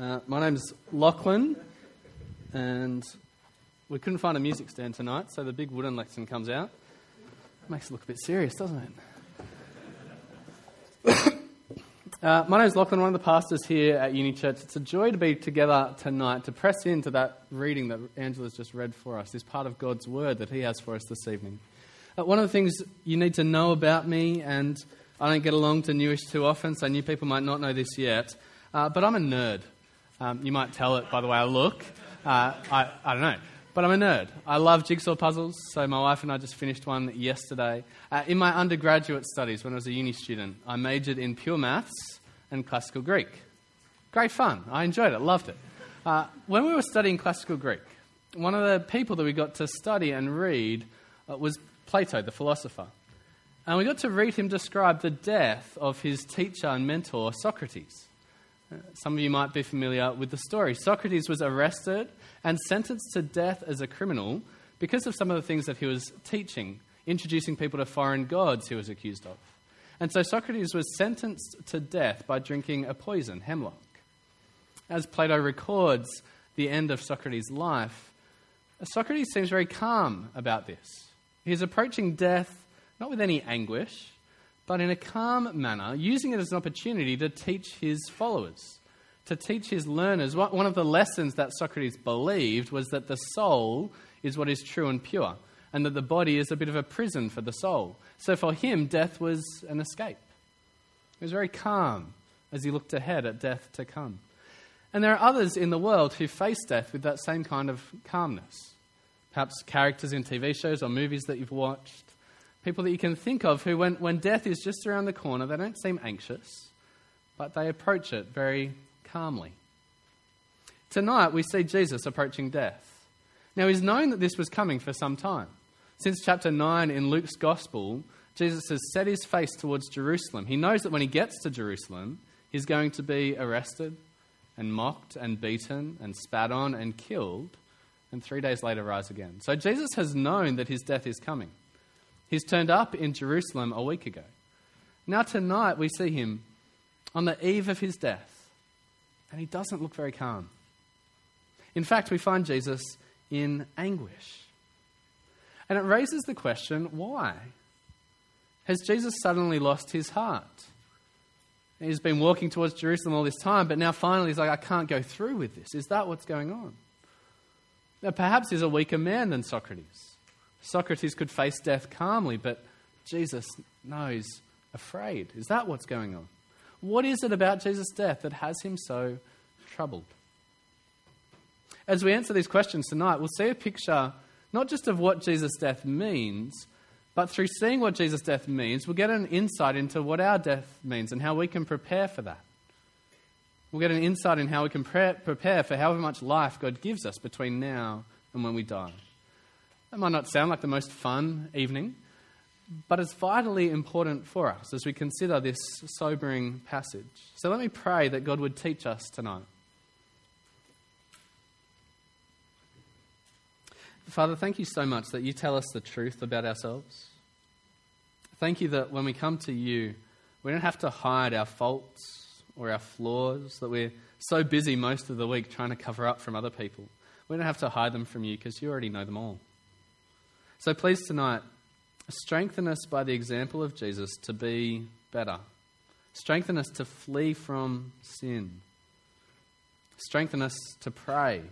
Uh, my name's Lachlan, and we couldn't find a music stand tonight, so the big wooden lectern comes out. Makes it look a bit serious, doesn't it? uh, my name's Lachlan, one of the pastors here at Uni Church. It's a joy to be together tonight to press into that reading that Angela's just read for us, this part of God's Word that He has for us this evening. Uh, one of the things you need to know about me, and I don't get along to newish too often, so new people might not know this yet, uh, but I'm a nerd. Um, you might tell it by the way I look. Uh, I, I don't know. But I'm a nerd. I love jigsaw puzzles, so my wife and I just finished one yesterday. Uh, in my undergraduate studies, when I was a uni student, I majored in pure maths and classical Greek. Great fun. I enjoyed it, loved it. Uh, when we were studying classical Greek, one of the people that we got to study and read uh, was Plato, the philosopher. And we got to read him describe the death of his teacher and mentor, Socrates. Some of you might be familiar with the story. Socrates was arrested and sentenced to death as a criminal because of some of the things that he was teaching, introducing people to foreign gods he was accused of. And so Socrates was sentenced to death by drinking a poison, hemlock. As Plato records the end of Socrates' life, Socrates seems very calm about this. He's approaching death not with any anguish, but in a calm manner, using it as an opportunity to teach his followers, to teach his learners. One of the lessons that Socrates believed was that the soul is what is true and pure, and that the body is a bit of a prison for the soul. So for him, death was an escape. He was very calm as he looked ahead at death to come. And there are others in the world who face death with that same kind of calmness. Perhaps characters in TV shows or movies that you've watched People that you can think of who, when, when death is just around the corner, they don't seem anxious, but they approach it very calmly. Tonight, we see Jesus approaching death. Now, he's known that this was coming for some time. Since chapter 9 in Luke's Gospel, Jesus has set his face towards Jerusalem. He knows that when he gets to Jerusalem, he's going to be arrested and mocked and beaten and spat on and killed, and three days later rise again. So Jesus has known that his death is coming. He's turned up in Jerusalem a week ago. Now, tonight, we see him on the eve of his death, and he doesn't look very calm. In fact, we find Jesus in anguish. And it raises the question why? Has Jesus suddenly lost his heart? He's been walking towards Jerusalem all this time, but now finally he's like, I can't go through with this. Is that what's going on? Now, perhaps he's a weaker man than Socrates. Socrates could face death calmly, but Jesus knows afraid. Is that what's going on? What is it about Jesus' death that has him so troubled? As we answer these questions tonight, we'll see a picture not just of what Jesus' death means, but through seeing what Jesus' death means, we'll get an insight into what our death means and how we can prepare for that. We'll get an insight in how we can pre- prepare for however much life God gives us between now and when we die. That might not sound like the most fun evening, but it's vitally important for us as we consider this sobering passage. So let me pray that God would teach us tonight. Father, thank you so much that you tell us the truth about ourselves. Thank you that when we come to you, we don't have to hide our faults or our flaws, that we're so busy most of the week trying to cover up from other people. We don't have to hide them from you because you already know them all. So please tonight, strengthen us by the example of Jesus to be better. Strengthen us to flee from sin. Strengthen us to pray,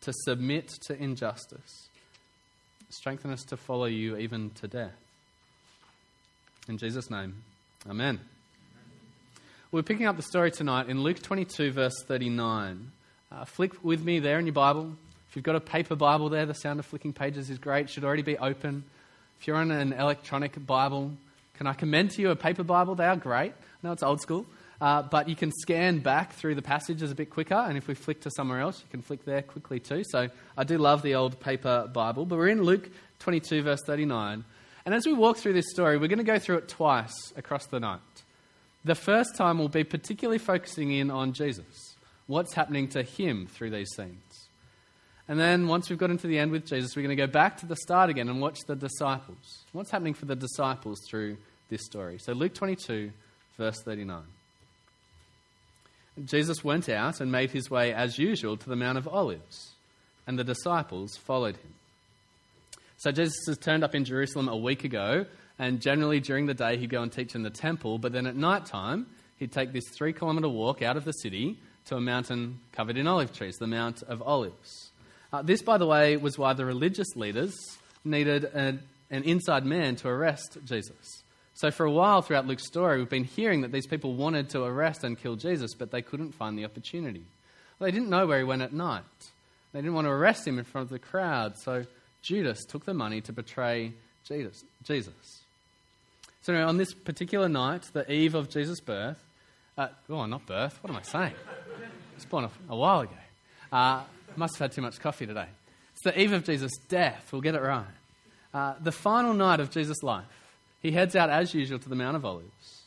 to submit to injustice. Strengthen us to follow you even to death. In Jesus' name, amen. We're picking up the story tonight in Luke 22, verse 39. Uh, flick with me there in your Bible if you've got a paper Bible there, the sound of flicking pages is great. It should already be open. If you're on an electronic Bible, can I commend to you a paper Bible? They are great. Know it's old school, uh, but you can scan back through the passages a bit quicker. And if we flick to somewhere else, you can flick there quickly too. So I do love the old paper Bible. But we're in Luke 22, verse 39. And as we walk through this story, we're going to go through it twice across the night. The first time we'll be particularly focusing in on Jesus, what's happening to him through these scenes. And then once we've got into the end with Jesus, we're going to go back to the start again and watch the disciples. What's happening for the disciples through this story? So, Luke 22, verse 39. Jesus went out and made his way as usual to the Mount of Olives, and the disciples followed him. So Jesus has turned up in Jerusalem a week ago, and generally during the day he'd go and teach in the temple, but then at night time he'd take this three kilometre walk out of the city to a mountain covered in olive trees, the Mount of Olives. Uh, this, by the way, was why the religious leaders needed a, an inside man to arrest Jesus. So, for a while throughout Luke's story, we've been hearing that these people wanted to arrest and kill Jesus, but they couldn't find the opportunity. They didn't know where he went at night. They didn't want to arrest him in front of the crowd, so Judas took the money to betray Jesus. Jesus. So, anyway, on this particular night, the eve of Jesus' birth, uh, oh, not birth, what am I saying? It's born a, a while ago. Uh, must have had too much coffee today. It's the eve of Jesus' death, we'll get it right. Uh, the final night of Jesus' life. He heads out as usual to the Mount of Olives.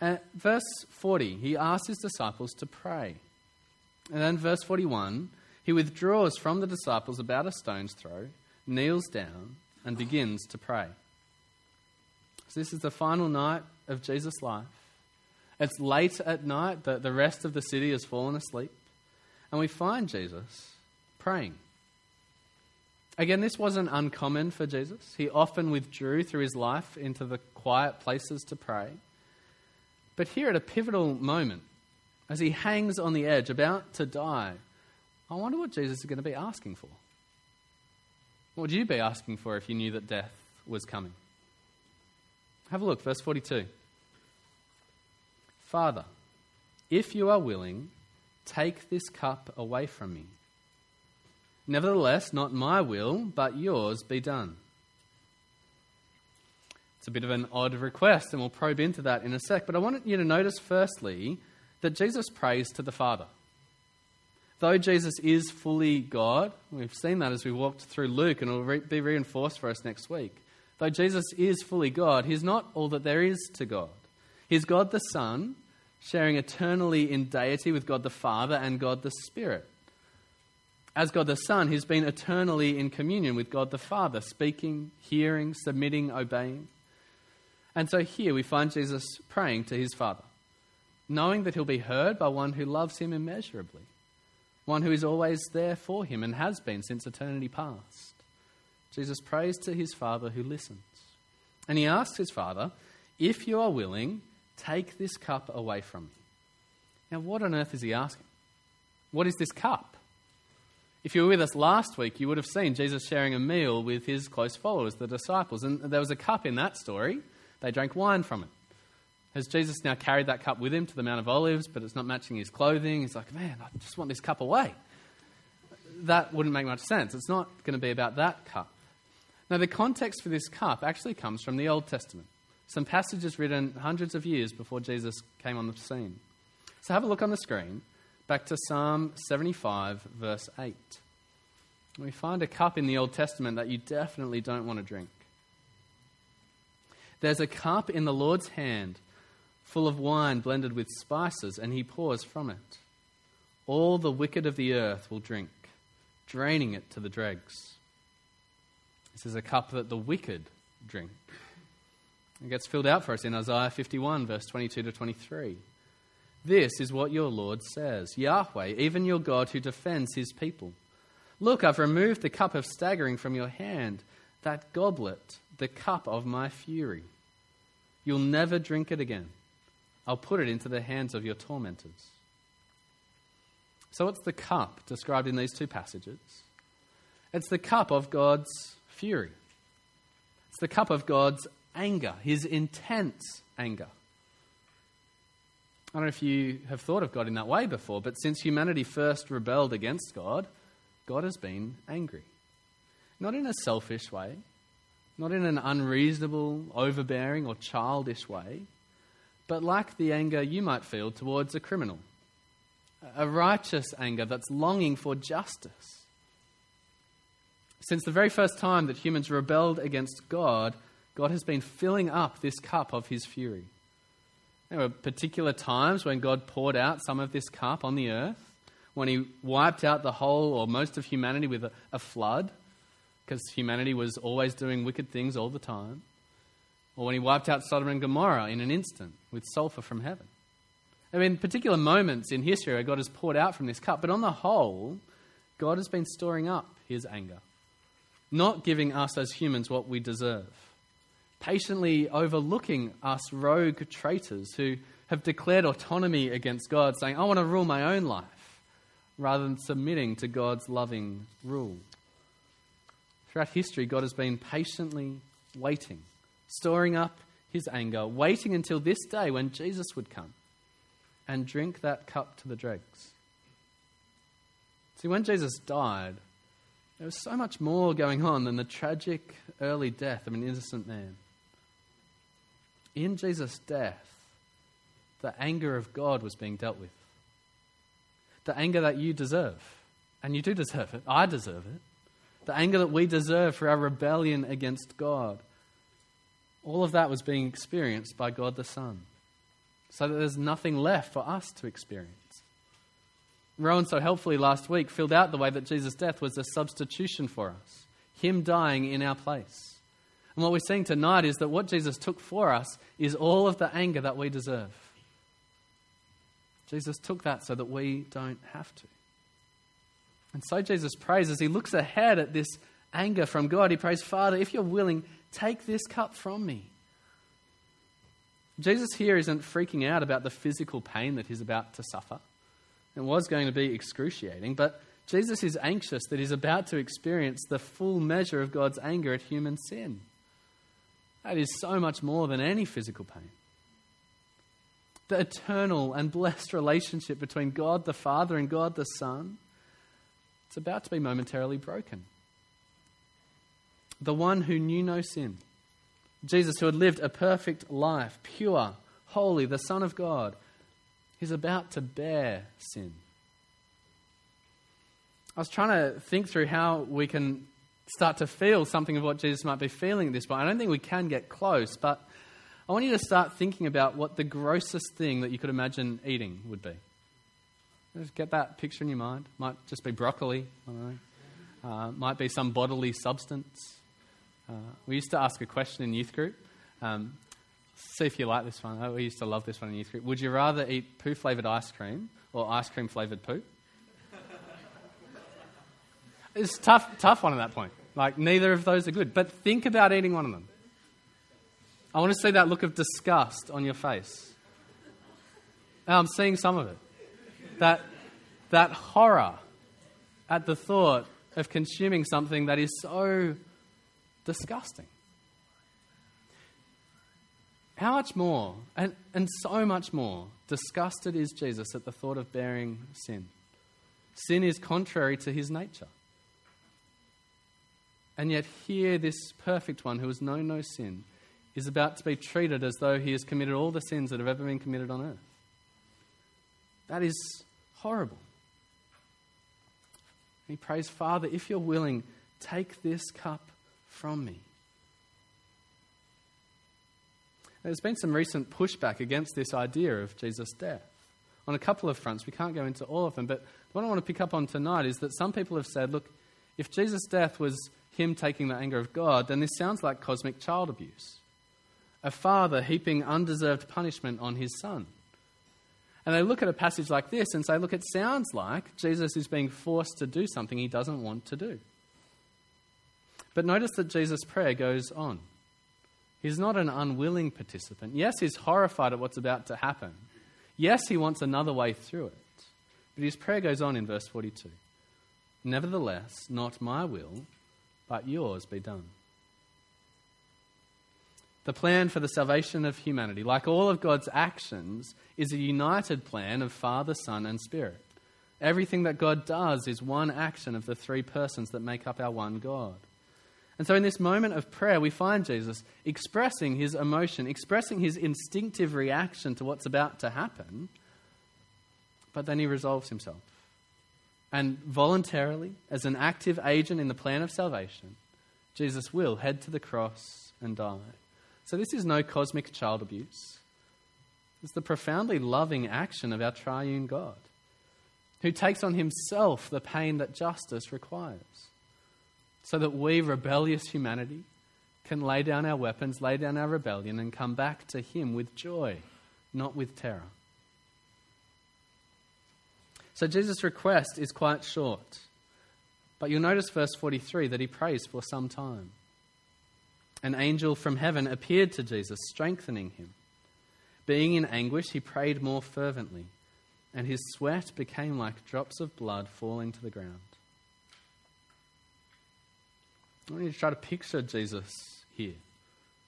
And verse 40, he asks his disciples to pray. And then verse 41, he withdraws from the disciples about a stone's throw, kneels down, and begins to pray. So this is the final night of Jesus' life. It's late at night, the, the rest of the city has fallen asleep, and we find Jesus praying. Again, this wasn't uncommon for Jesus. He often withdrew through his life into the quiet places to pray. But here at a pivotal moment, as he hangs on the edge, about to die, I wonder what Jesus is going to be asking for. What would you be asking for if you knew that death was coming? Have a look, verse 42. Father, if you are willing, take this cup away from me. Nevertheless, not my will, but yours be done. It's a bit of an odd request, and we'll probe into that in a sec. But I want you to notice, firstly, that Jesus prays to the Father. Though Jesus is fully God, we've seen that as we walked through Luke, and it will be reinforced for us next week. Though Jesus is fully God, he's not all that there is to God. He's God the Son, sharing eternally in deity with God the Father and God the Spirit. As God the Son, he's been eternally in communion with God the Father, speaking, hearing, submitting, obeying. And so here we find Jesus praying to his Father, knowing that he'll be heard by one who loves him immeasurably, one who is always there for him and has been since eternity past. Jesus prays to his Father who listens. And he asks his Father, If you are willing, take this cup away from me. Now, what on earth is he asking? What is this cup? If you were with us last week, you would have seen Jesus sharing a meal with his close followers, the disciples. And there was a cup in that story. They drank wine from it. Has Jesus now carried that cup with him to the Mount of Olives, but it's not matching his clothing? He's like, man, I just want this cup away. That wouldn't make much sense. It's not going to be about that cup. Now, the context for this cup actually comes from the Old Testament, some passages written hundreds of years before Jesus came on the scene. So have a look on the screen back to Psalm 75, verse 8. We find a cup in the Old Testament that you definitely don't want to drink. There's a cup in the Lord's hand full of wine blended with spices, and he pours from it. All the wicked of the earth will drink, draining it to the dregs. This is a cup that the wicked drink. It gets filled out for us in Isaiah 51, verse 22 to 23. This is what your Lord says Yahweh, even your God who defends his people. Look, I've removed the cup of staggering from your hand, that goblet, the cup of my fury. You'll never drink it again. I'll put it into the hands of your tormentors. So, what's the cup described in these two passages? It's the cup of God's fury. It's the cup of God's anger, his intense anger. I don't know if you have thought of God in that way before, but since humanity first rebelled against God, God has been angry. Not in a selfish way, not in an unreasonable, overbearing, or childish way, but like the anger you might feel towards a criminal. A righteous anger that's longing for justice. Since the very first time that humans rebelled against God, God has been filling up this cup of his fury. There were particular times when God poured out some of this cup on the earth, when He wiped out the whole or most of humanity with a, a flood, because humanity was always doing wicked things all the time, or when He wiped out Sodom and Gomorrah in an instant with sulfur from heaven. I mean, particular moments in history where God has poured out from this cup, but on the whole, God has been storing up his anger, not giving us as humans what we deserve, patiently overlooking us rogue traitors who have declared autonomy against God, saying, I want to rule my own life, rather than submitting to God's loving rule. Throughout history, God has been patiently waiting, storing up his anger, waiting until this day when Jesus would come and drink that cup to the dregs. See, when Jesus died, there was so much more going on than the tragic early death of an innocent man. In Jesus' death, the anger of God was being dealt with. The anger that you deserve. And you do deserve it. I deserve it. The anger that we deserve for our rebellion against God. All of that was being experienced by God the Son. So that there's nothing left for us to experience. Rowan so helpfully last week filled out the way that Jesus' death was a substitution for us, Him dying in our place. And what we're seeing tonight is that what Jesus took for us is all of the anger that we deserve. Jesus took that so that we don't have to. And so Jesus prays as he looks ahead at this anger from God. He prays, Father, if you're willing, take this cup from me. Jesus here isn't freaking out about the physical pain that he's about to suffer. It was going to be excruciating, but Jesus is anxious that he's about to experience the full measure of God's anger at human sin. That is so much more than any physical pain. The eternal and blessed relationship between God the Father and God the Son, it's about to be momentarily broken. The one who knew no sin, Jesus, who had lived a perfect life, pure, holy, the Son of God, is about to bear sin. I was trying to think through how we can start to feel something of what Jesus might be feeling at this point. I don't think we can get close, but I want you to start thinking about what the grossest thing that you could imagine eating would be. Just get that picture in your mind. Might just be broccoli. Uh, might be some bodily substance. Uh, we used to ask a question in youth group. Um, see if you like this one. We used to love this one in youth group. Would you rather eat poo flavored ice cream or ice cream flavored poo? It's tough, tough one at that point. Like neither of those are good. But think about eating one of them. I want to see that look of disgust on your face. And I'm seeing some of it. That, that horror at the thought of consuming something that is so disgusting. How much more, and, and so much more, disgusted is Jesus at the thought of bearing sin? Sin is contrary to his nature. And yet, here, this perfect one who has known no sin is about to be treated as though he has committed all the sins that have ever been committed on earth. That is horrible. He prays, Father, if you're willing, take this cup from me. There's been some recent pushback against this idea of Jesus' death on a couple of fronts. We can't go into all of them, but what I want to pick up on tonight is that some people have said, look, if Jesus' death was him taking the anger of God, then this sounds like cosmic child abuse. A father heaping undeserved punishment on his son. And they look at a passage like this and say, look, it sounds like Jesus is being forced to do something he doesn't want to do. But notice that Jesus' prayer goes on. He's not an unwilling participant. Yes, he's horrified at what's about to happen. Yes, he wants another way through it. But his prayer goes on in verse 42 Nevertheless, not my will, but yours be done. The plan for the salvation of humanity, like all of God's actions, is a united plan of Father, Son, and Spirit. Everything that God does is one action of the three persons that make up our one God. And so, in this moment of prayer, we find Jesus expressing his emotion, expressing his instinctive reaction to what's about to happen, but then he resolves himself. And voluntarily, as an active agent in the plan of salvation, Jesus will head to the cross and die. So, this is no cosmic child abuse. It's the profoundly loving action of our triune God, who takes on himself the pain that justice requires so that we, rebellious humanity, can lay down our weapons, lay down our rebellion, and come back to Him with joy, not with terror. So Jesus' request is quite short. But you'll notice verse 43 that he prays for some time. An angel from heaven appeared to Jesus, strengthening him. Being in anguish, he prayed more fervently, and his sweat became like drops of blood falling to the ground. I want you to try to picture Jesus here.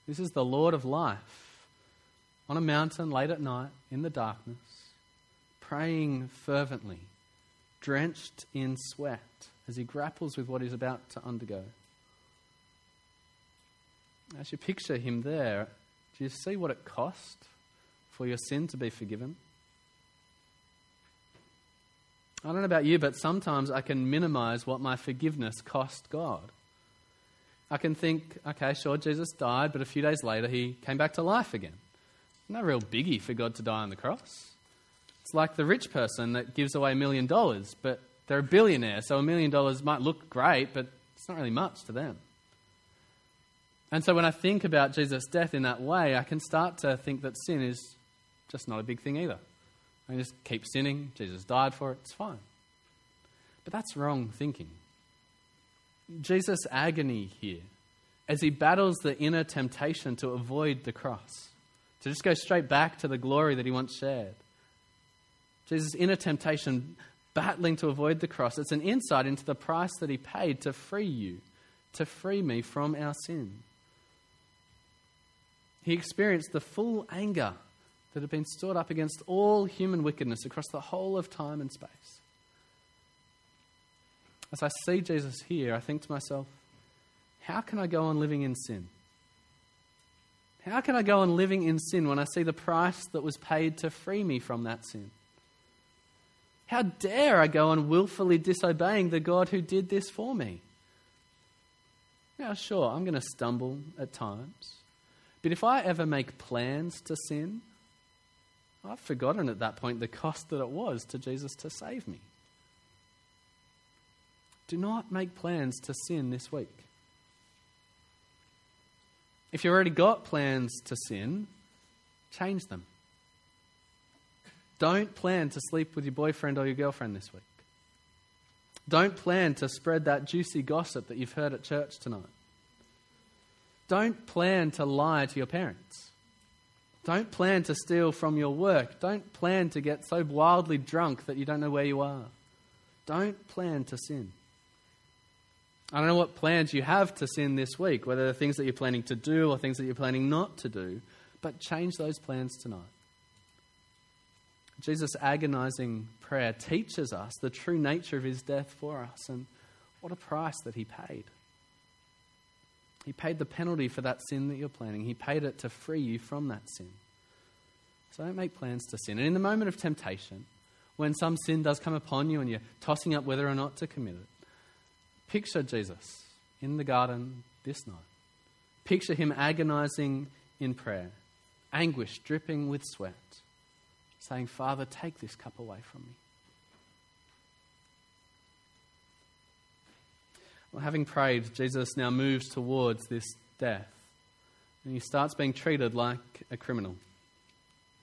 This is the Lord of life on a mountain late at night in the darkness, praying fervently, drenched in sweat as he grapples with what he's about to undergo. As you picture him there, do you see what it cost for your sin to be forgiven? I don't know about you, but sometimes I can minimize what my forgiveness cost God. I can think, okay, sure, Jesus died, but a few days later he came back to life again. No real biggie for God to die on the cross. It's like the rich person that gives away a million dollars, but they're a billionaire, so a million dollars might look great, but it's not really much to them. And so when I think about Jesus' death in that way, I can start to think that sin is just not a big thing either. I just keep sinning, Jesus died for it, it's fine. But that's wrong thinking. Jesus' agony here, as he battles the inner temptation to avoid the cross, to just go straight back to the glory that he once shared. Jesus' inner temptation battling to avoid the cross. It's an insight into the price that he paid to free you, to free me from our sin. He experienced the full anger that had been stored up against all human wickedness across the whole of time and space. As I see Jesus here, I think to myself, how can I go on living in sin? How can I go on living in sin when I see the price that was paid to free me from that sin? How dare I go on willfully disobeying the God who did this for me? Now, sure, I'm going to stumble at times. But if I ever make plans to sin, I've forgotten at that point the cost that it was to Jesus to save me. Do not make plans to sin this week. If you've already got plans to sin, change them. Don't plan to sleep with your boyfriend or your girlfriend this week. Don't plan to spread that juicy gossip that you've heard at church tonight. Don't plan to lie to your parents. Don't plan to steal from your work. Don't plan to get so wildly drunk that you don't know where you are. Don't plan to sin. I don't know what plans you have to sin this week, whether they're things that you're planning to do or things that you're planning not to do, but change those plans tonight. Jesus' agonizing prayer teaches us the true nature of his death for us and what a price that he paid. He paid the penalty for that sin that you're planning. He paid it to free you from that sin. So don't make plans to sin. And in the moment of temptation, when some sin does come upon you and you're tossing up whether or not to commit it, picture Jesus in the garden this night. Picture him agonizing in prayer, anguish dripping with sweat saying, Father, take this cup away from me. Well, having prayed, Jesus now moves towards this death. And he starts being treated like a criminal.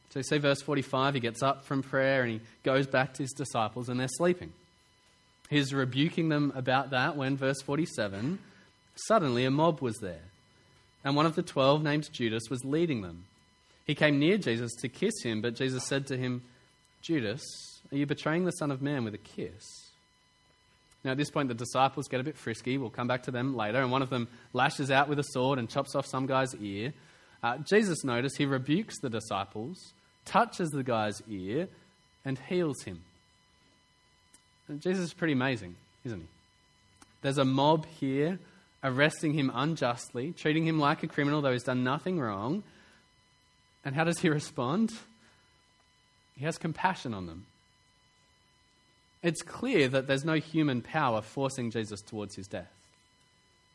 So you see verse 45, he gets up from prayer and he goes back to his disciples and they're sleeping. He's rebuking them about that when, verse 47, suddenly a mob was there. And one of the twelve, named Judas, was leading them. He came near Jesus to kiss him, but Jesus said to him, Judas, are you betraying the Son of Man with a kiss? Now, at this point, the disciples get a bit frisky. We'll come back to them later. And one of them lashes out with a sword and chops off some guy's ear. Uh, Jesus, notice, he rebukes the disciples, touches the guy's ear, and heals him. And Jesus is pretty amazing, isn't he? There's a mob here arresting him unjustly, treating him like a criminal, though he's done nothing wrong. And how does he respond? He has compassion on them. It's clear that there's no human power forcing Jesus towards his death.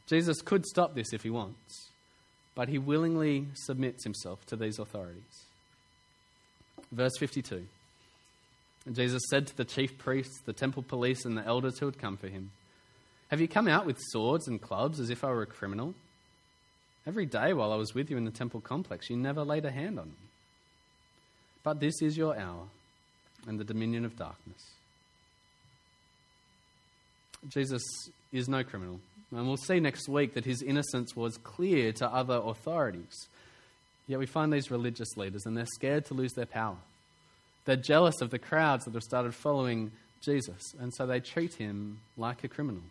Jesus could stop this if he wants, but he willingly submits himself to these authorities. Verse 52 Jesus said to the chief priests, the temple police, and the elders who had come for him, Have you come out with swords and clubs as if I were a criminal? Every day while I was with you in the temple complex, you never laid a hand on me. But this is your hour and the dominion of darkness. Jesus is no criminal. And we'll see next week that his innocence was clear to other authorities. Yet we find these religious leaders and they're scared to lose their power. They're jealous of the crowds that have started following Jesus, and so they treat him like a criminal.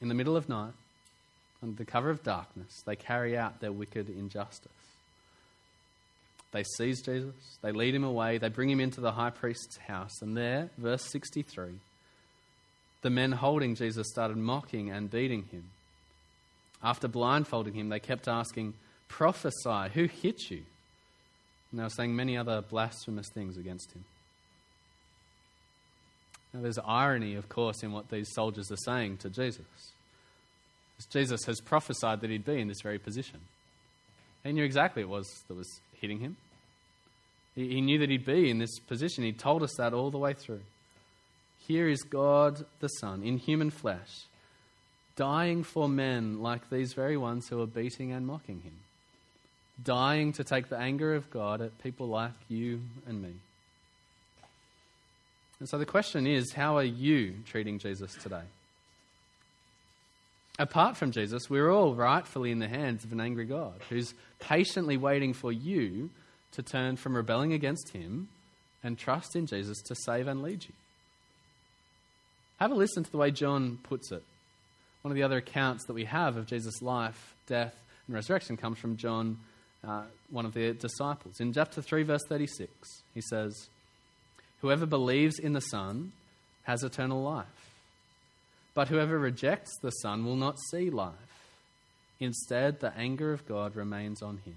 In the middle of night, under the cover of darkness, they carry out their wicked injustice. They seize Jesus, they lead him away, they bring him into the high priest's house, and there, verse 63, the men holding Jesus started mocking and beating him. After blindfolding him, they kept asking, Prophesy, who hit you? And they were saying many other blasphemous things against him. Now, there's irony, of course, in what these soldiers are saying to Jesus. Jesus has prophesied that he'd be in this very position. He knew exactly it was that was hitting him. He, he knew that he'd be in this position. He told us that all the way through. Here is God the Son in human flesh, dying for men like these very ones who are beating and mocking him, dying to take the anger of God at people like you and me. And so the question is how are you treating Jesus today? Apart from Jesus, we're all rightfully in the hands of an angry God who's patiently waiting for you to turn from rebelling against him and trust in Jesus to save and lead you. Have a listen to the way John puts it. One of the other accounts that we have of Jesus' life, death, and resurrection comes from John, uh, one of the disciples. In chapter 3, verse 36, he says, Whoever believes in the Son has eternal life. But whoever rejects the Son will not see life. Instead, the anger of God remains on him.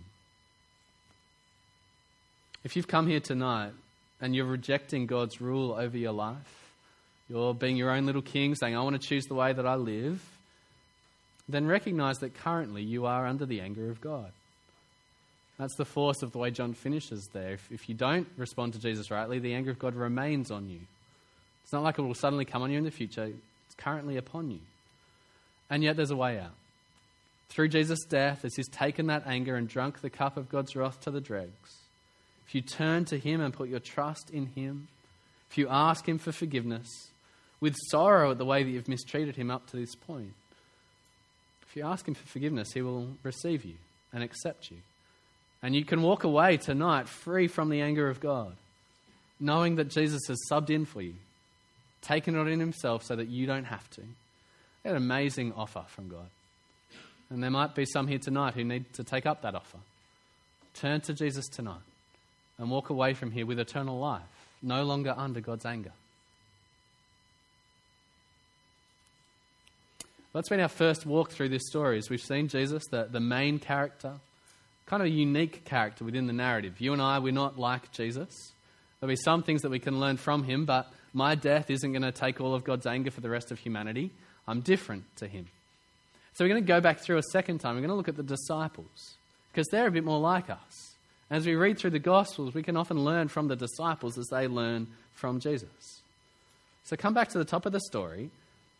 If you've come here tonight and you're rejecting God's rule over your life, you're being your own little king, saying, I want to choose the way that I live, then recognize that currently you are under the anger of God. That's the force of the way John finishes there. If, if you don't respond to Jesus rightly, the anger of God remains on you. It's not like it will suddenly come on you in the future, it's currently upon you. And yet there's a way out. Through Jesus' death, as he's taken that anger and drunk the cup of God's wrath to the dregs, if you turn to Him and put your trust in Him, if you ask Him for forgiveness, with sorrow at the way that you've mistreated Him up to this point, if you ask Him for forgiveness, He will receive you and accept you. And you can walk away tonight free from the anger of God, knowing that Jesus has subbed in for you, taken it in Himself so that you don't have to. An amazing offer from God. And there might be some here tonight who need to take up that offer. Turn to Jesus tonight and walk away from here with eternal life, no longer under God's anger. That's been our first walk through this story. As we've seen Jesus, the, the main character, kind of a unique character within the narrative. You and I, we're not like Jesus. There'll be some things that we can learn from him, but my death isn't going to take all of God's anger for the rest of humanity. I'm different to him. So we're going to go back through a second time. We're going to look at the disciples because they're a bit more like us. As we read through the Gospels, we can often learn from the disciples as they learn from Jesus. So come back to the top of the story.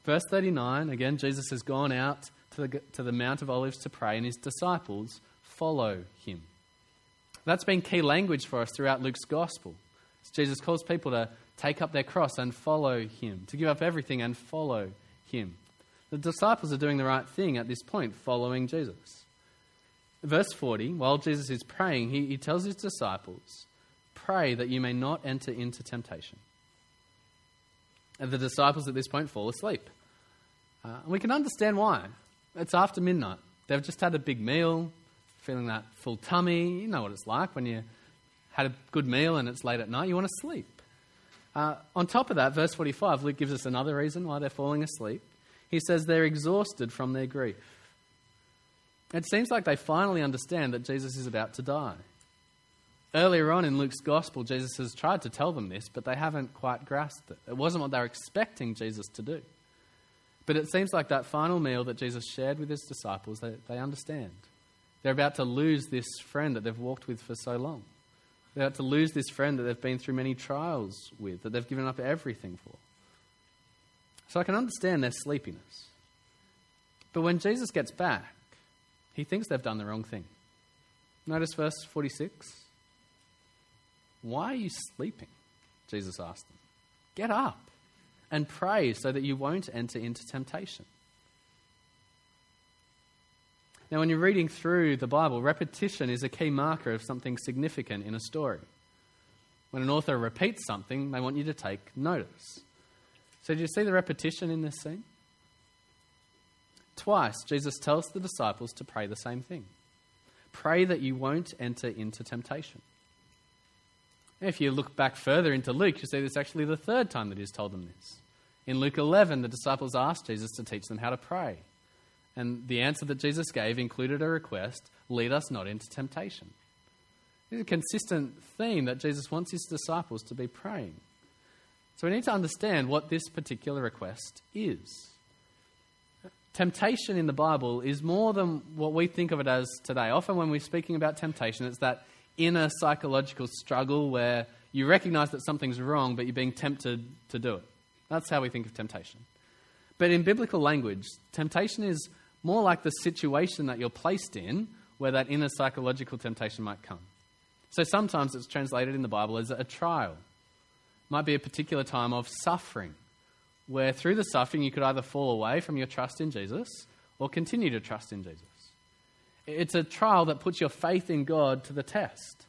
Verse 39 again, Jesus has gone out to the, to the Mount of Olives to pray, and his disciples follow him. That's been key language for us throughout Luke's Gospel. Jesus calls people to take up their cross and follow him, to give up everything and follow him. The disciples are doing the right thing at this point, following Jesus verse 40, while Jesus is praying, he, he tells his disciples, Pray that you may not enter into temptation. And the disciples at this point fall asleep. Uh, and we can understand why. It's after midnight. They've just had a big meal, feeling that full tummy. You know what it's like when you had a good meal and it's late at night, you want to sleep. Uh, on top of that, verse 45, Luke gives us another reason why they're falling asleep. He says they're exhausted from their grief. It seems like they finally understand that Jesus is about to die. Earlier on in Luke's gospel, Jesus has tried to tell them this, but they haven't quite grasped it. It wasn't what they were expecting Jesus to do. But it seems like that final meal that Jesus shared with his disciples, they, they understand. They're about to lose this friend that they've walked with for so long. They're about to lose this friend that they've been through many trials with, that they've given up everything for. So I can understand their sleepiness. But when Jesus gets back, he thinks they've done the wrong thing. Notice verse 46. Why are you sleeping? Jesus asked them. Get up and pray so that you won't enter into temptation. Now, when you're reading through the Bible, repetition is a key marker of something significant in a story. When an author repeats something, they want you to take notice. So, do you see the repetition in this scene? Twice, Jesus tells the disciples to pray the same thing pray that you won't enter into temptation. If you look back further into Luke, you see this actually the third time that he's told them this. In Luke 11, the disciples asked Jesus to teach them how to pray. And the answer that Jesus gave included a request lead us not into temptation. It's a consistent theme that Jesus wants his disciples to be praying. So we need to understand what this particular request is. Temptation in the Bible is more than what we think of it as today. Often, when we're speaking about temptation, it's that inner psychological struggle where you recognize that something's wrong, but you're being tempted to do it. That's how we think of temptation. But in biblical language, temptation is more like the situation that you're placed in where that inner psychological temptation might come. So sometimes it's translated in the Bible as a trial. It might be a particular time of suffering, where through the suffering you could either fall away from your trust in Jesus or continue to trust in Jesus. It's a trial that puts your faith in God to the test.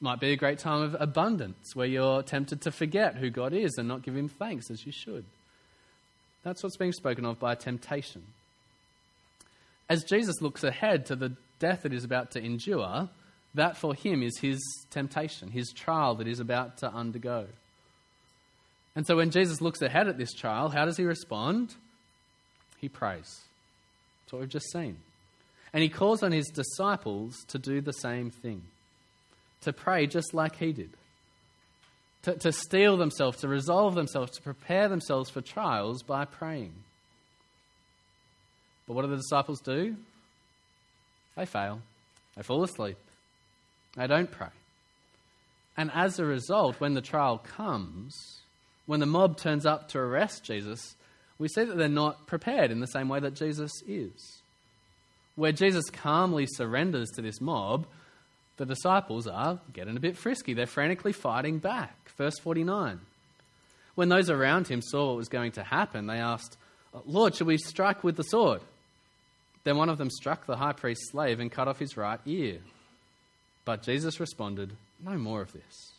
It might be a great time of abundance where you're tempted to forget who God is and not give Him thanks as you should. That's what's being spoken of by temptation as Jesus looks ahead to the death that he's about to endure, that for him is his temptation, his trial that he's about to undergo. And so when Jesus looks ahead at this trial, how does he respond? He prays. That's what we've just seen. And he calls on his disciples to do the same thing, to pray just like he did, to, to steel themselves, to resolve themselves, to prepare themselves for trials by praying. But what do the disciples do? They fail. They fall asleep. They don't pray. And as a result, when the trial comes, when the mob turns up to arrest Jesus, we see that they're not prepared in the same way that Jesus is. Where Jesus calmly surrenders to this mob, the disciples are getting a bit frisky. They're frantically fighting back. Verse 49. When those around him saw what was going to happen, they asked, Lord, should we strike with the sword? Then one of them struck the high priest's slave and cut off his right ear. But Jesus responded, No more of this.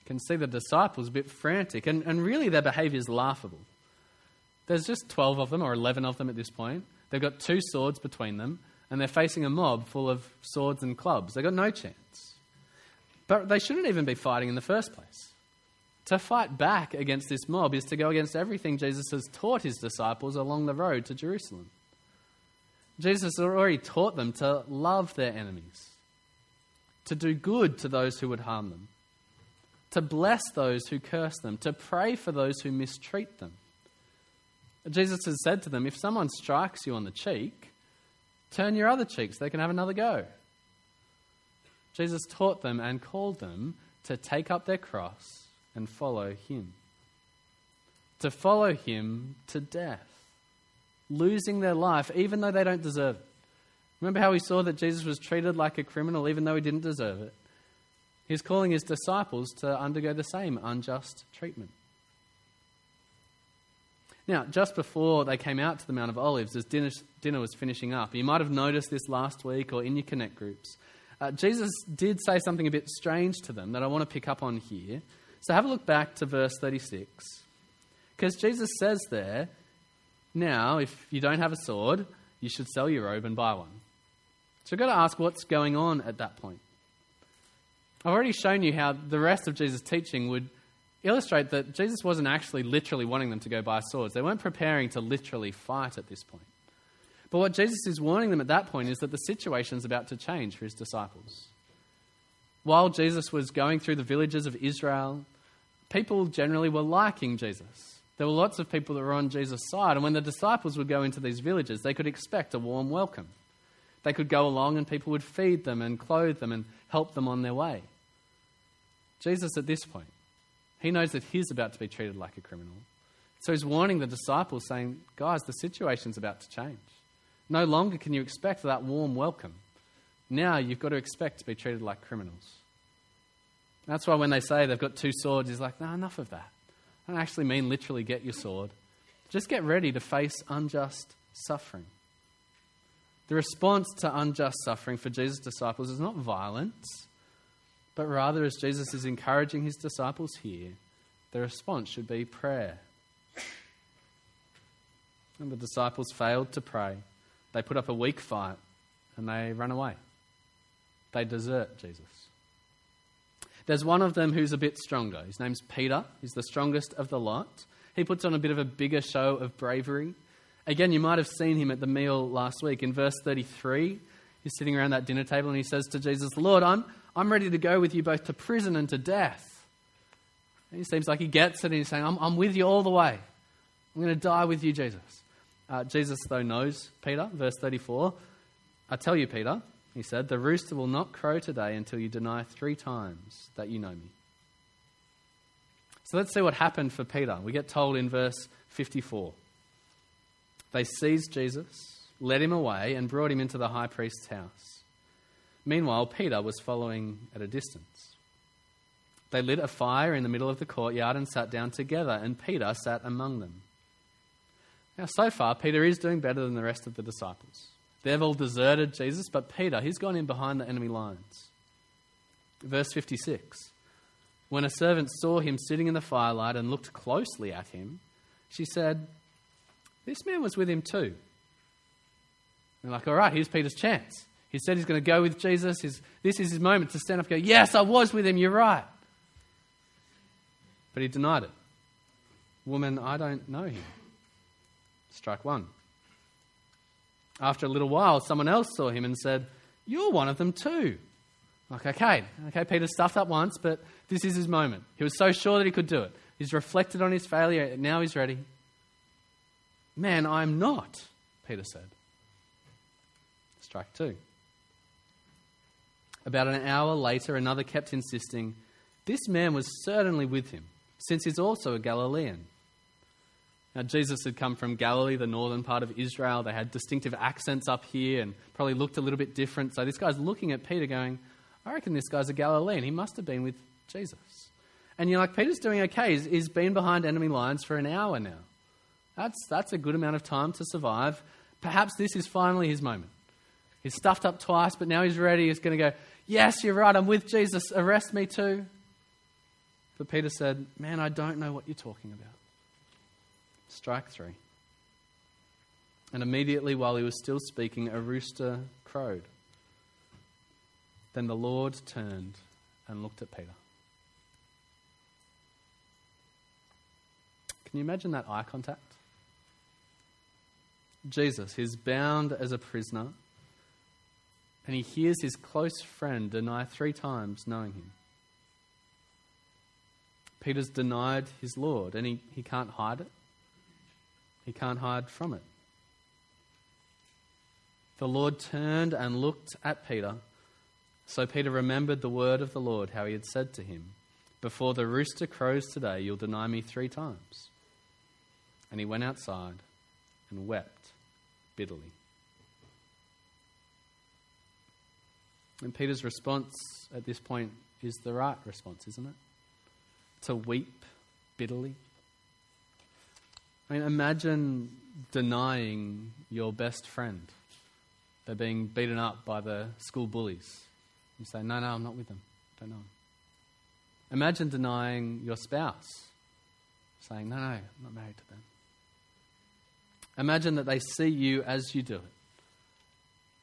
You can see the disciples a bit frantic, and, and really their behavior is laughable. There's just 12 of them, or 11 of them at this point. They've got two swords between them, and they're facing a mob full of swords and clubs. They've got no chance. But they shouldn't even be fighting in the first place. To fight back against this mob is to go against everything Jesus has taught his disciples along the road to Jerusalem. Jesus has already taught them to love their enemies, to do good to those who would harm them, to bless those who curse them, to pray for those who mistreat them. Jesus has said to them, If someone strikes you on the cheek, turn your other cheek so they can have another go. Jesus taught them and called them to take up their cross and follow him. To follow him to death, losing their life even though they don't deserve it. Remember how we saw that Jesus was treated like a criminal even though he didn't deserve it? He's calling his disciples to undergo the same unjust treatment. Now, just before they came out to the Mount of Olives, as dinner, dinner was finishing up, you might have noticed this last week or in your Connect groups. Uh, Jesus did say something a bit strange to them that I want to pick up on here. So have a look back to verse 36. Because Jesus says there, now, if you don't have a sword, you should sell your robe and buy one. So we've got to ask what's going on at that point. I've already shown you how the rest of Jesus' teaching would illustrate that Jesus wasn't actually literally wanting them to go buy swords. They weren't preparing to literally fight at this point. But what Jesus is warning them at that point is that the situation is about to change for his disciples while Jesus was going through the villages of Israel, people generally were liking Jesus. There were lots of people that were on Jesus' side, and when the disciples would go into these villages, they could expect a warm welcome. They could go along and people would feed them and clothe them and help them on their way. Jesus, at this point, he knows that he's about to be treated like a criminal. So he's warning the disciples, saying, Guys, the situation's about to change. No longer can you expect that warm welcome. Now you've got to expect to be treated like criminals. That's why when they say they've got two swords, he's like, no, enough of that. I don't actually mean literally get your sword. Just get ready to face unjust suffering. The response to unjust suffering for Jesus' disciples is not violence, but rather, as Jesus is encouraging his disciples here, the response should be prayer. And the disciples failed to pray. They put up a weak fight and they run away. They desert Jesus. There's one of them who's a bit stronger. His name's Peter. He's the strongest of the lot. He puts on a bit of a bigger show of bravery. Again, you might have seen him at the meal last week. In verse 33, he's sitting around that dinner table and he says to Jesus, Lord, I'm, I'm ready to go with you both to prison and to death. And he seems like he gets it and he's saying, I'm, I'm with you all the way. I'm going to die with you, Jesus. Uh, Jesus, though, knows Peter. Verse 34 I tell you, Peter, he said, the rooster will not crow today until you deny three times that you know me. So let's see what happened for Peter. We get told in verse 54. They seized Jesus, led him away, and brought him into the high priest's house. Meanwhile, Peter was following at a distance. They lit a fire in the middle of the courtyard and sat down together, and Peter sat among them. Now, so far, Peter is doing better than the rest of the disciples. They've all deserted Jesus, but Peter, he's gone in behind the enemy lines. Verse 56 When a servant saw him sitting in the firelight and looked closely at him, she said, This man was with him too. They're like, All right, here's Peter's chance. He said he's going to go with Jesus. His, this is his moment to stand up and go, Yes, I was with him, you're right. But he denied it. Woman, I don't know him. Strike one. After a little while, someone else saw him and said, You're one of them too. Like, okay, okay, Peter stuffed up once, but this is his moment. He was so sure that he could do it. He's reflected on his failure, and now he's ready. Man, I'm not, Peter said. Strike two. About an hour later, another kept insisting, This man was certainly with him, since he's also a Galilean. Now, Jesus had come from Galilee, the northern part of Israel. They had distinctive accents up here and probably looked a little bit different. So this guy's looking at Peter going, I reckon this guy's a Galilean. He must have been with Jesus. And you're like, Peter's doing okay. He's, he's been behind enemy lines for an hour now. That's, that's a good amount of time to survive. Perhaps this is finally his moment. He's stuffed up twice, but now he's ready. He's going to go, Yes, you're right. I'm with Jesus. Arrest me too. But Peter said, Man, I don't know what you're talking about. Strike three. And immediately while he was still speaking, a rooster crowed. Then the Lord turned and looked at Peter. Can you imagine that eye contact? Jesus, he's bound as a prisoner, and he hears his close friend deny three times knowing him. Peter's denied his Lord, and he, he can't hide it. He can't hide from it. The Lord turned and looked at Peter. So Peter remembered the word of the Lord, how he had said to him, Before the rooster crows today, you'll deny me three times. And he went outside and wept bitterly. And Peter's response at this point is the right response, isn't it? To weep bitterly. I mean, imagine denying your best friend. They're being beaten up by the school bullies. You say, No, no, I'm not with them. Don't know. Imagine denying your spouse, saying, No, no, I'm not married to them. Imagine that they see you as you do it.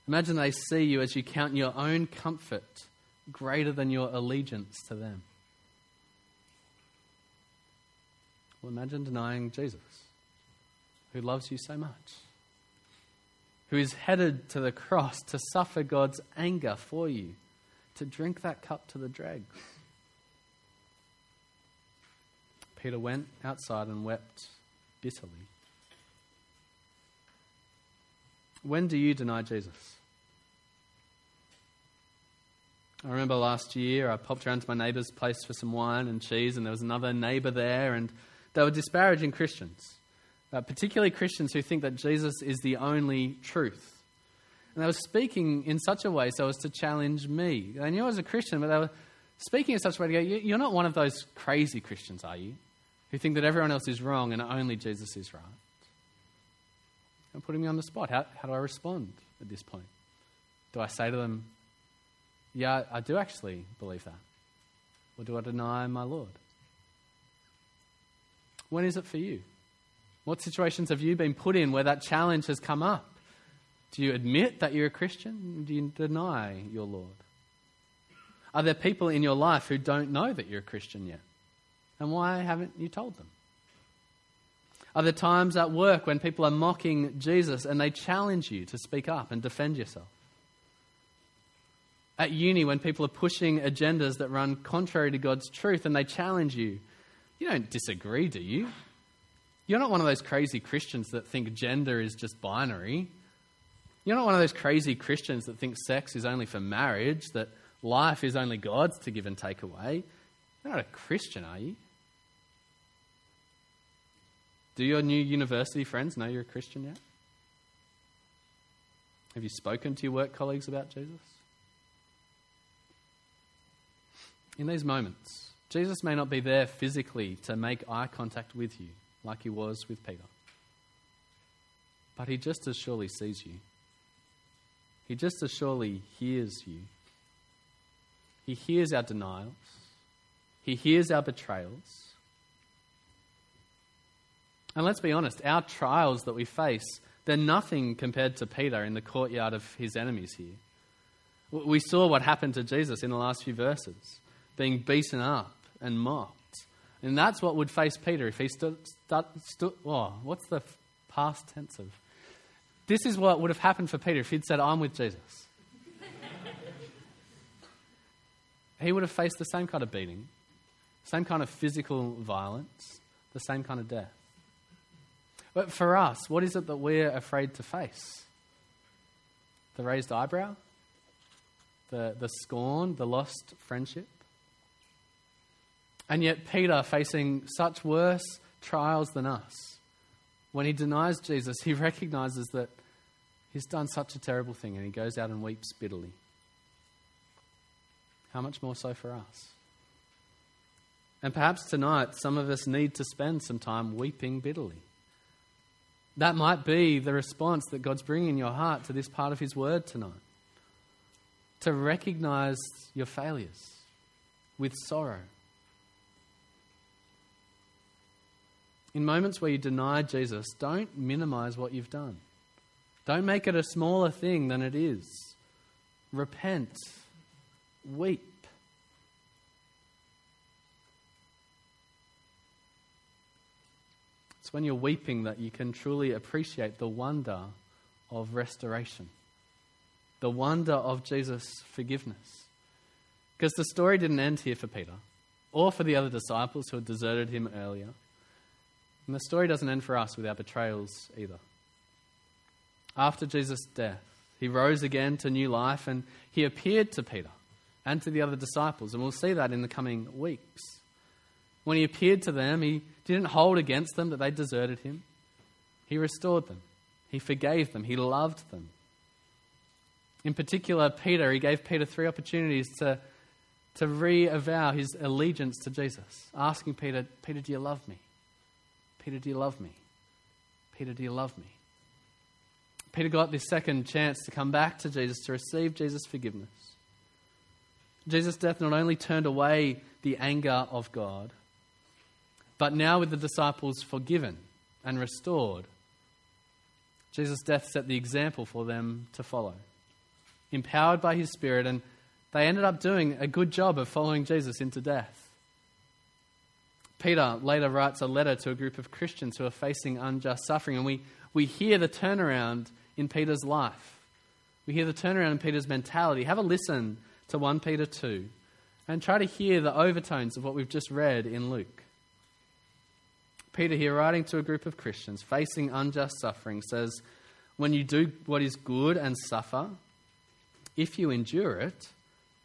Imagine they see you as you count your own comfort greater than your allegiance to them. Well, imagine denying Jesus who loves you so much, who is headed to the cross to suffer God's anger for you, to drink that cup to the dregs. Peter went outside and wept bitterly. When do you deny Jesus? I remember last year I popped around to my neighbour's place for some wine and cheese, and there was another neighbour there, and they were disparaging Christians uh, particularly Christians who think that Jesus is the only truth. And they were speaking in such a way so as to challenge me. They knew I was a Christian, but they were speaking in such a way to go, You're not one of those crazy Christians, are you? who think that everyone else is wrong and only Jesus is right. And putting me on the spot. How, how do I respond at this point? Do I say to them, Yeah, I do actually believe that? Or do I deny my Lord? When is it for you? What situations have you been put in where that challenge has come up? Do you admit that you're a Christian? Do you deny your Lord? Are there people in your life who don't know that you're a Christian yet? And why haven't you told them? Are there times at work when people are mocking Jesus and they challenge you to speak up and defend yourself? At uni, when people are pushing agendas that run contrary to God's truth and they challenge you, you don't disagree, do you? You're not one of those crazy Christians that think gender is just binary. You're not one of those crazy Christians that think sex is only for marriage, that life is only God's to give and take away. You're not a Christian, are you? Do your new university friends know you're a Christian yet? Have you spoken to your work colleagues about Jesus? In these moments, Jesus may not be there physically to make eye contact with you like he was with Peter, but he just as surely sees you. He just as surely hears you. He hears our denials, He hears our betrayals. And let's be honest, our trials that we face, they're nothing compared to Peter in the courtyard of his enemies here. We saw what happened to Jesus in the last few verses being beaten up and mocked. And that's what would face Peter if he stood. stood oh, what's the past tense of? This is what would have happened for Peter if he'd said, I'm with Jesus. he would have faced the same kind of beating, same kind of physical violence, the same kind of death. But for us, what is it that we're afraid to face? The raised eyebrow? The, the scorn? The lost friendship? And yet, Peter, facing such worse trials than us, when he denies Jesus, he recognizes that he's done such a terrible thing and he goes out and weeps bitterly. How much more so for us? And perhaps tonight, some of us need to spend some time weeping bitterly. That might be the response that God's bringing in your heart to this part of His Word tonight. To recognize your failures with sorrow. In moments where you deny Jesus, don't minimize what you've done. Don't make it a smaller thing than it is. Repent. Weep. It's when you're weeping that you can truly appreciate the wonder of restoration, the wonder of Jesus' forgiveness. Because the story didn't end here for Peter or for the other disciples who had deserted him earlier. And the story doesn't end for us with our betrayals either. After Jesus' death, he rose again to new life and he appeared to Peter and to the other disciples. And we'll see that in the coming weeks. When he appeared to them, he didn't hold against them that they deserted him. He restored them, he forgave them, he loved them. In particular, Peter, he gave Peter three opportunities to, to re avow his allegiance to Jesus, asking Peter, Peter, do you love me? Peter, do you love me? Peter, do you love me? Peter got this second chance to come back to Jesus, to receive Jesus' forgiveness. Jesus' death not only turned away the anger of God, but now, with the disciples forgiven and restored, Jesus' death set the example for them to follow. Empowered by his Spirit, and they ended up doing a good job of following Jesus into death. Peter later writes a letter to a group of Christians who are facing unjust suffering, and we, we hear the turnaround in Peter's life. We hear the turnaround in Peter's mentality. Have a listen to 1 Peter 2 and try to hear the overtones of what we've just read in Luke. Peter, here writing to a group of Christians facing unjust suffering, says, When you do what is good and suffer, if you endure it,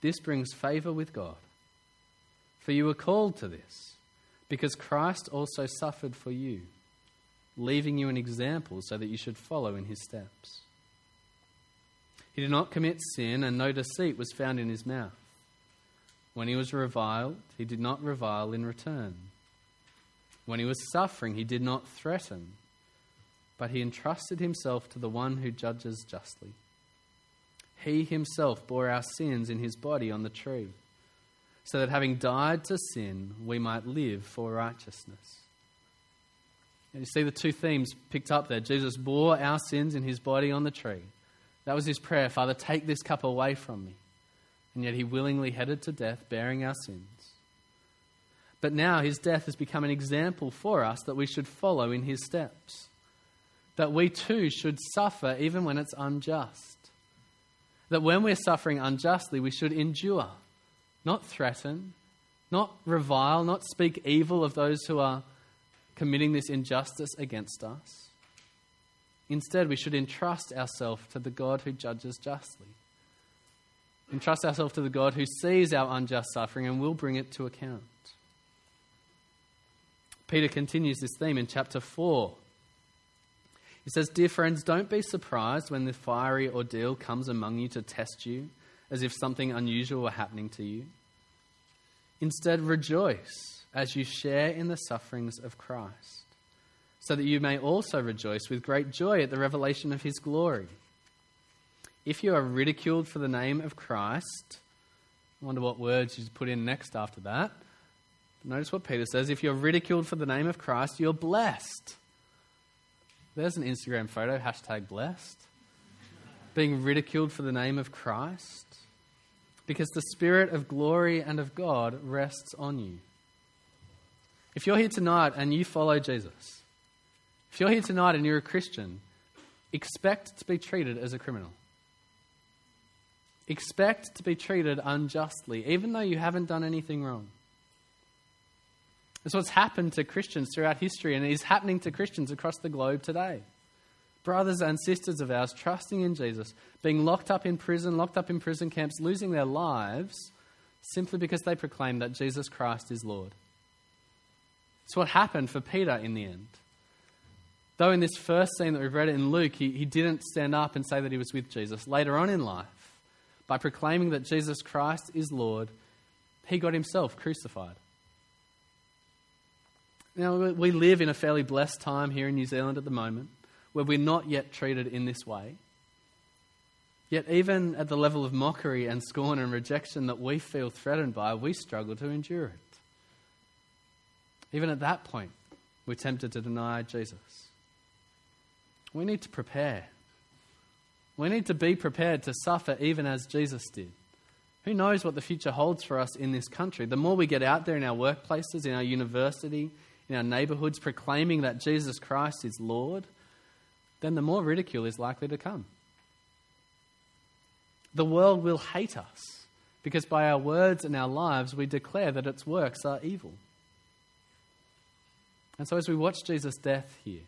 this brings favor with God. For you were called to this, because Christ also suffered for you, leaving you an example so that you should follow in his steps. He did not commit sin, and no deceit was found in his mouth. When he was reviled, he did not revile in return. When he was suffering, he did not threaten, but he entrusted himself to the one who judges justly. He himself bore our sins in his body on the tree, so that having died to sin, we might live for righteousness. And you see the two themes picked up there. Jesus bore our sins in his body on the tree. That was his prayer Father, take this cup away from me. And yet he willingly headed to death, bearing our sins. But now his death has become an example for us that we should follow in his steps. That we too should suffer even when it's unjust. That when we're suffering unjustly, we should endure, not threaten, not revile, not speak evil of those who are committing this injustice against us. Instead, we should entrust ourselves to the God who judges justly. Entrust ourselves to the God who sees our unjust suffering and will bring it to account. Peter continues this theme in chapter 4. He says, Dear friends, don't be surprised when the fiery ordeal comes among you to test you, as if something unusual were happening to you. Instead, rejoice as you share in the sufferings of Christ, so that you may also rejoice with great joy at the revelation of his glory. If you are ridiculed for the name of Christ, I wonder what words you put in next after that. Notice what Peter says if you're ridiculed for the name of Christ, you're blessed. There's an Instagram photo, hashtag blessed. Being ridiculed for the name of Christ. Because the Spirit of glory and of God rests on you. If you're here tonight and you follow Jesus, if you're here tonight and you're a Christian, expect to be treated as a criminal. Expect to be treated unjustly, even though you haven't done anything wrong. It's what's happened to Christians throughout history and is happening to Christians across the globe today. Brothers and sisters of ours trusting in Jesus, being locked up in prison, locked up in prison camps, losing their lives simply because they proclaim that Jesus Christ is Lord. It's what happened for Peter in the end. Though in this first scene that we've read in Luke, he, he didn't stand up and say that he was with Jesus. Later on in life, by proclaiming that Jesus Christ is Lord, he got himself crucified. Now, we live in a fairly blessed time here in New Zealand at the moment where we're not yet treated in this way. Yet, even at the level of mockery and scorn and rejection that we feel threatened by, we struggle to endure it. Even at that point, we're tempted to deny Jesus. We need to prepare. We need to be prepared to suffer even as Jesus did. Who knows what the future holds for us in this country? The more we get out there in our workplaces, in our university, in our neighborhoods proclaiming that Jesus Christ is Lord, then the more ridicule is likely to come. The world will hate us because by our words and our lives we declare that its works are evil. And so, as we watch Jesus' death here,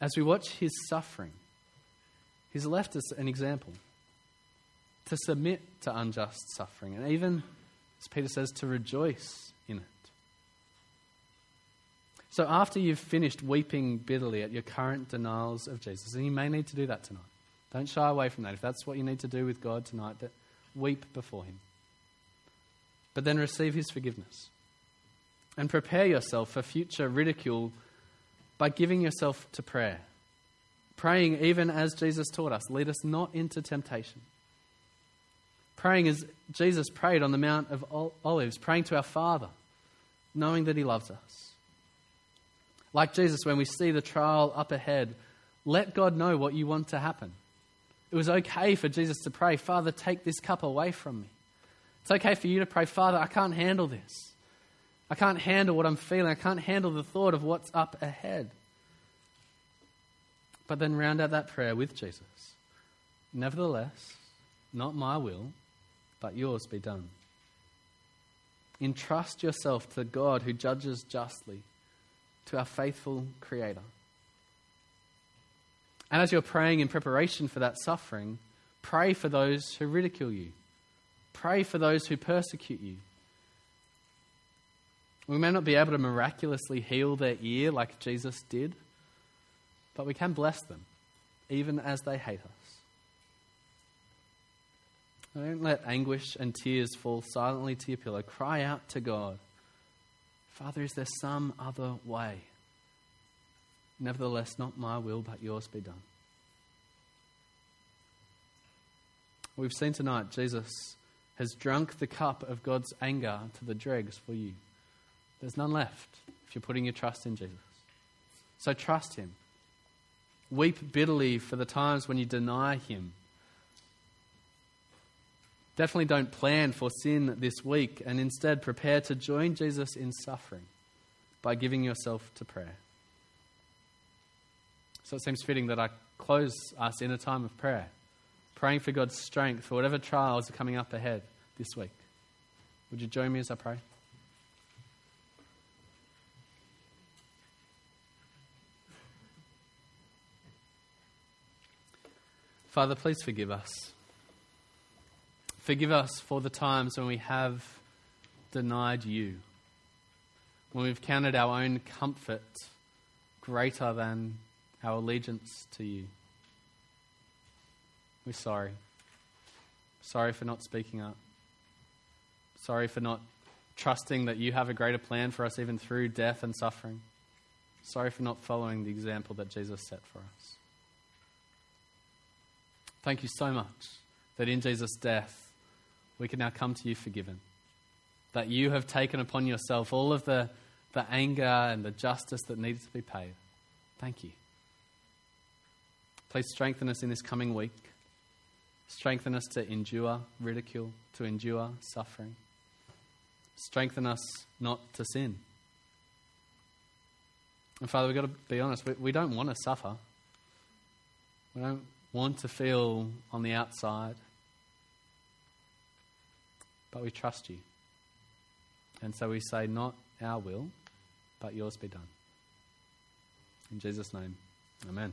as we watch his suffering, he's left us an example to submit to unjust suffering, and even, as Peter says, to rejoice. So, after you've finished weeping bitterly at your current denials of Jesus, and you may need to do that tonight, don't shy away from that. If that's what you need to do with God tonight, that weep before Him. But then receive His forgiveness. And prepare yourself for future ridicule by giving yourself to prayer. Praying, even as Jesus taught us, lead us not into temptation. Praying as Jesus prayed on the Mount of Olives, praying to our Father, knowing that He loves us. Like Jesus, when we see the trial up ahead, let God know what you want to happen. It was okay for Jesus to pray, Father, take this cup away from me. It's okay for you to pray, Father, I can't handle this. I can't handle what I'm feeling. I can't handle the thought of what's up ahead. But then round out that prayer with Jesus. Nevertheless, not my will, but yours be done. Entrust yourself to God who judges justly to our faithful Creator. And as you're praying in preparation for that suffering, pray for those who ridicule you, pray for those who persecute you. We may not be able to miraculously heal their ear like Jesus did, but we can bless them, even as they hate us. Don't let anguish and tears fall silently to your pillow. Cry out to God Father, is there some other way? Nevertheless, not my will, but yours be done. We've seen tonight Jesus has drunk the cup of God's anger to the dregs for you. There's none left if you're putting your trust in Jesus. So trust Him. Weep bitterly for the times when you deny Him. Definitely don't plan for sin this week and instead prepare to join Jesus in suffering by giving yourself to prayer. So it seems fitting that I close us in a time of prayer, praying for God's strength for whatever trials are coming up ahead this week. Would you join me as I pray? Father, please forgive us. Forgive us for the times when we have denied you, when we've counted our own comfort greater than our allegiance to you. We're sorry. Sorry for not speaking up. Sorry for not trusting that you have a greater plan for us even through death and suffering. Sorry for not following the example that Jesus set for us. Thank you so much that in Jesus' death, we can now come to you forgiven. That you have taken upon yourself all of the, the anger and the justice that needs to be paid. Thank you. Please strengthen us in this coming week. Strengthen us to endure ridicule, to endure suffering. Strengthen us not to sin. And Father, we've got to be honest, we, we don't want to suffer. We don't want to feel on the outside. But we trust you. And so we say, Not our will, but yours be done. In Jesus' name, amen.